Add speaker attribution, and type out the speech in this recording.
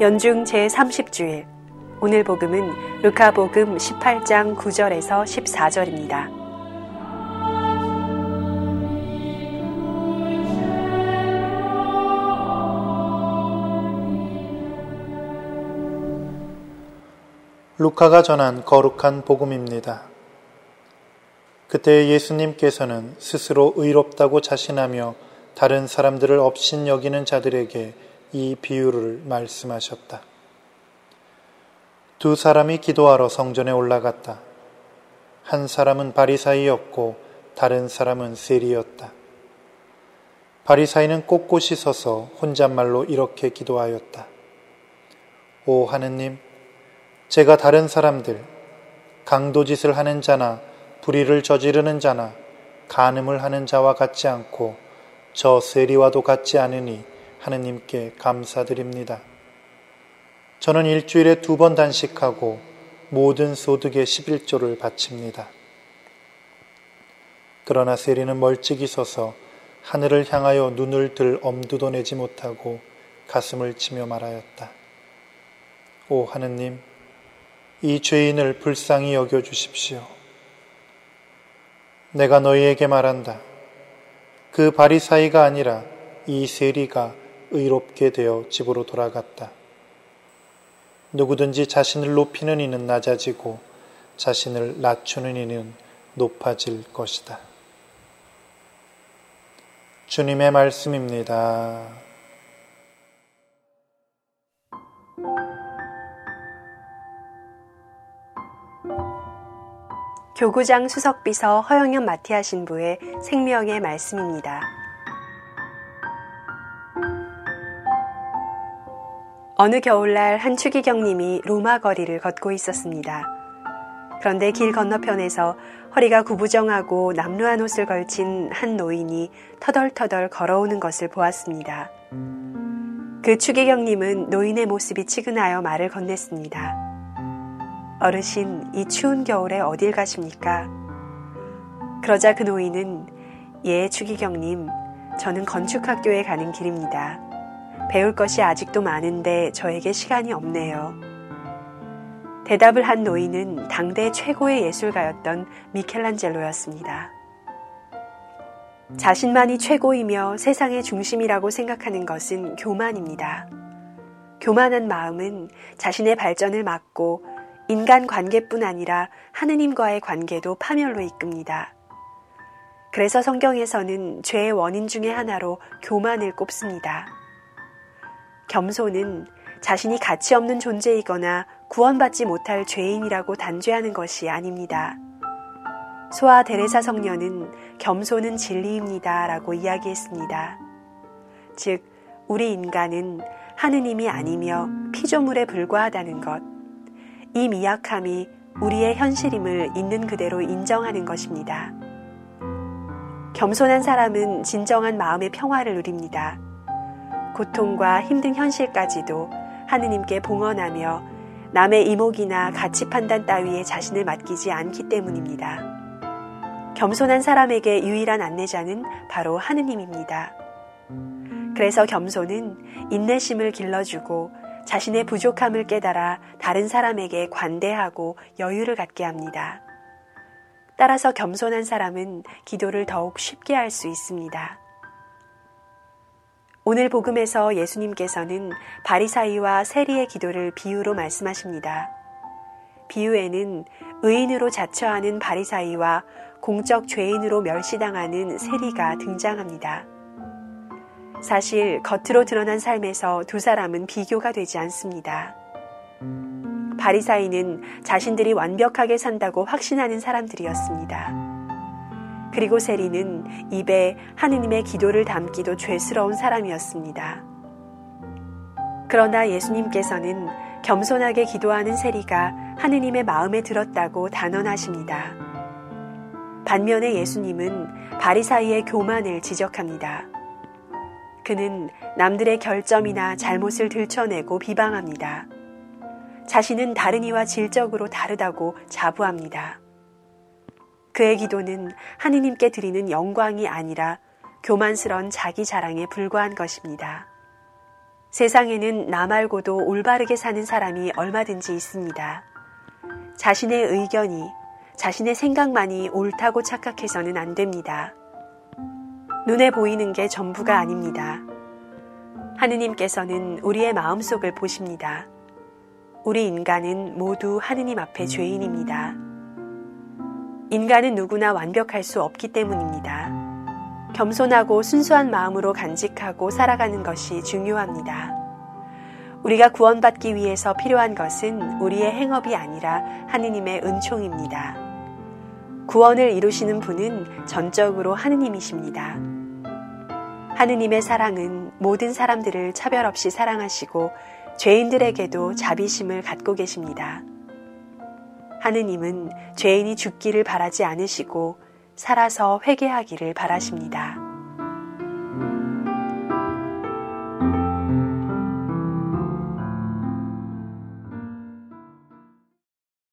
Speaker 1: 연중 제30주일 오늘 복음은 루카복음 18장 9절에서 14절입니다.
Speaker 2: 루카가 전한 거룩한 복음입니다. 그때 예수님께서는 스스로 의롭다고 자신하며 다른 사람들을 업신 여기는 자들에게 이 비유를 말씀하셨다. 두 사람이 기도하러 성전에 올라갔다. 한 사람은 바리사이였고 다른 사람은 세리였다. 바리사이는 꼿꼿이 서서 혼잣말로 이렇게 기도하였다. 오 하느님, 제가 다른 사람들, 강도짓을 하는 자나 불의를 저지르는 자나 간음을 하는 자와 같지 않고 저 세리와도 같지 않으니 하느님께 감사드립니다. 저는 일주일에 두 번 단식하고 모든 소득의 11조를 바칩니다. 그러나 세리는 멀찍이 서서 하늘을 향하여 눈을 들 엄두도 내지 못하고 가슴을 치며 말하였다. 오 하느님, 이 죄인을 불쌍히 여겨 주십시오. 내가 너희에게 말한다. 그 바리사이가 아니라 이 세리가 의롭게 되어 집으로 돌아갔다. 누구든지 자신을 높이는 이는 낮아지고 자신을 낮추는 이는 높아질 것이다. 주님의 말씀입니다.
Speaker 1: 교구장 수석비서 허영현 마티아 신부의 생명의 말씀입니다. 어느 겨울날 한 추기경님이 로마 거리를 걷고 있었습니다. 그런데 길 건너편에서 허리가 구부정하고 남루한 옷을 걸친 한 노인이 터덜터덜 걸어오는 것을 보았습니다. 그 추기경님은 노인의 모습이 치근하여 말을 건넸습니다. 어르신, 이 추운 겨울에 어딜 가십니까? 그러자 그 노인은 예, 추기경님, 저는 건축학교에 가는 길입니다. 배울 것이 아직도 많은데 저에게 시간이 없네요. 대답을 한 노인은 당대 최고의 예술가였던 미켈란젤로였습니다. 자신만이 최고이며 세상의 중심이라고 생각하는 것은 교만입니다. 교만한 마음은 자신의 발전을 막고 인간 관계뿐 아니라 하느님과의 관계도 파멸로 이끕니다. 그래서 성경에서는 죄의 원인 중의 하나로 교만을 꼽습니다. 겸손은 자신이 가치 없는 존재이거나 구원받지 못할 죄인이라고 단죄하는 것이 아닙니다. 소아 데레사 성녀는 겸손은 진리입니다. 라고 이야기했습니다. 즉, 우리 인간은 하느님이 아니며 피조물에 불과하다는 것. 이 미약함이 우리의 현실임을 있는 그대로 인정하는 것입니다. 겸손한 사람은 진정한 마음의 평화를 누립니다. 고통과 힘든 현실까지도 하느님께 봉헌하며 남의 이목이나 가치 판단 따위에 자신을 맡기지 않기 때문입니다. 겸손한 사람에게 유일한 안내자는 바로 하느님입니다. 그래서 겸손은 인내심을 길러주고 자신의 부족함을 깨달아 다른 사람에게 관대하고 여유를 갖게 합니다. 따라서 겸손한 사람은 기도를 더욱 쉽게 할 수 있습니다. 오늘 복음에서 예수님께서는 바리사이와 세리의 기도를 비유로 말씀하십니다. 비유에는 의인으로 자처하는 바리사이와 공적 죄인으로 멸시당하는 세리가 등장합니다. 사실 겉으로 드러난 삶에서 두 사람은 비교가 되지 않습니다. 바리사이는 자신들이 완벽하게 산다고 확신하는 사람들이었습니다. 그리고 세리는 입에 하느님의 기도를 담기도 죄스러운 사람이었습니다. 그러나 예수님께서는 겸손하게 기도하는 세리가 하느님의 마음에 들었다고 단언하십니다. 반면에 예수님은 바리사이의 교만을 지적합니다. 그는 남들의 결점이나 잘못을 들춰내고 비방합니다. 자신은 다른 이와 질적으로 다르다고 자부합니다. 그의 기도는 하느님께 드리는 영광이 아니라 교만스런 자기 자랑에 불과한 것입니다. 세상에는 나 말고도 올바르게 사는 사람이 얼마든지 있습니다. 자신의 의견이, 자신의 생각만이 옳다고 착각해서는 안 됩니다. 눈에 보이는 게 전부가 아닙니다. 하느님께서는 우리의 마음속을 보십니다. 우리 인간은 모두 하느님 앞에 죄인입니다. 인간은 누구나 완벽할 수 없기 때문입니다. 겸손하고 순수한 마음으로 간직하고 살아가는 것이 중요합니다. 우리가 구원받기 위해서 필요한 것은 우리의 행업이 아니라 하느님의 은총입니다. 구원을 이루시는 분은 전적으로 하느님이십니다. 하느님의 사랑은 모든 사람들을 차별 없이 사랑하시고 죄인들에게도 자비심을 갖고 계십니다. 하느님은 죄인이 죽기를 바라지 않으시고 살아서 회개하기를 바라십니다.